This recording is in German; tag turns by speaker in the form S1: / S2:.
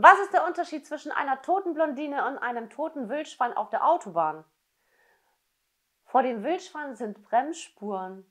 S1: Was ist der Unterschied zwischen einer toten Blondine und einem toten Wildschwein auf der Autobahn? Vor dem Wildschwein sind Bremsspuren.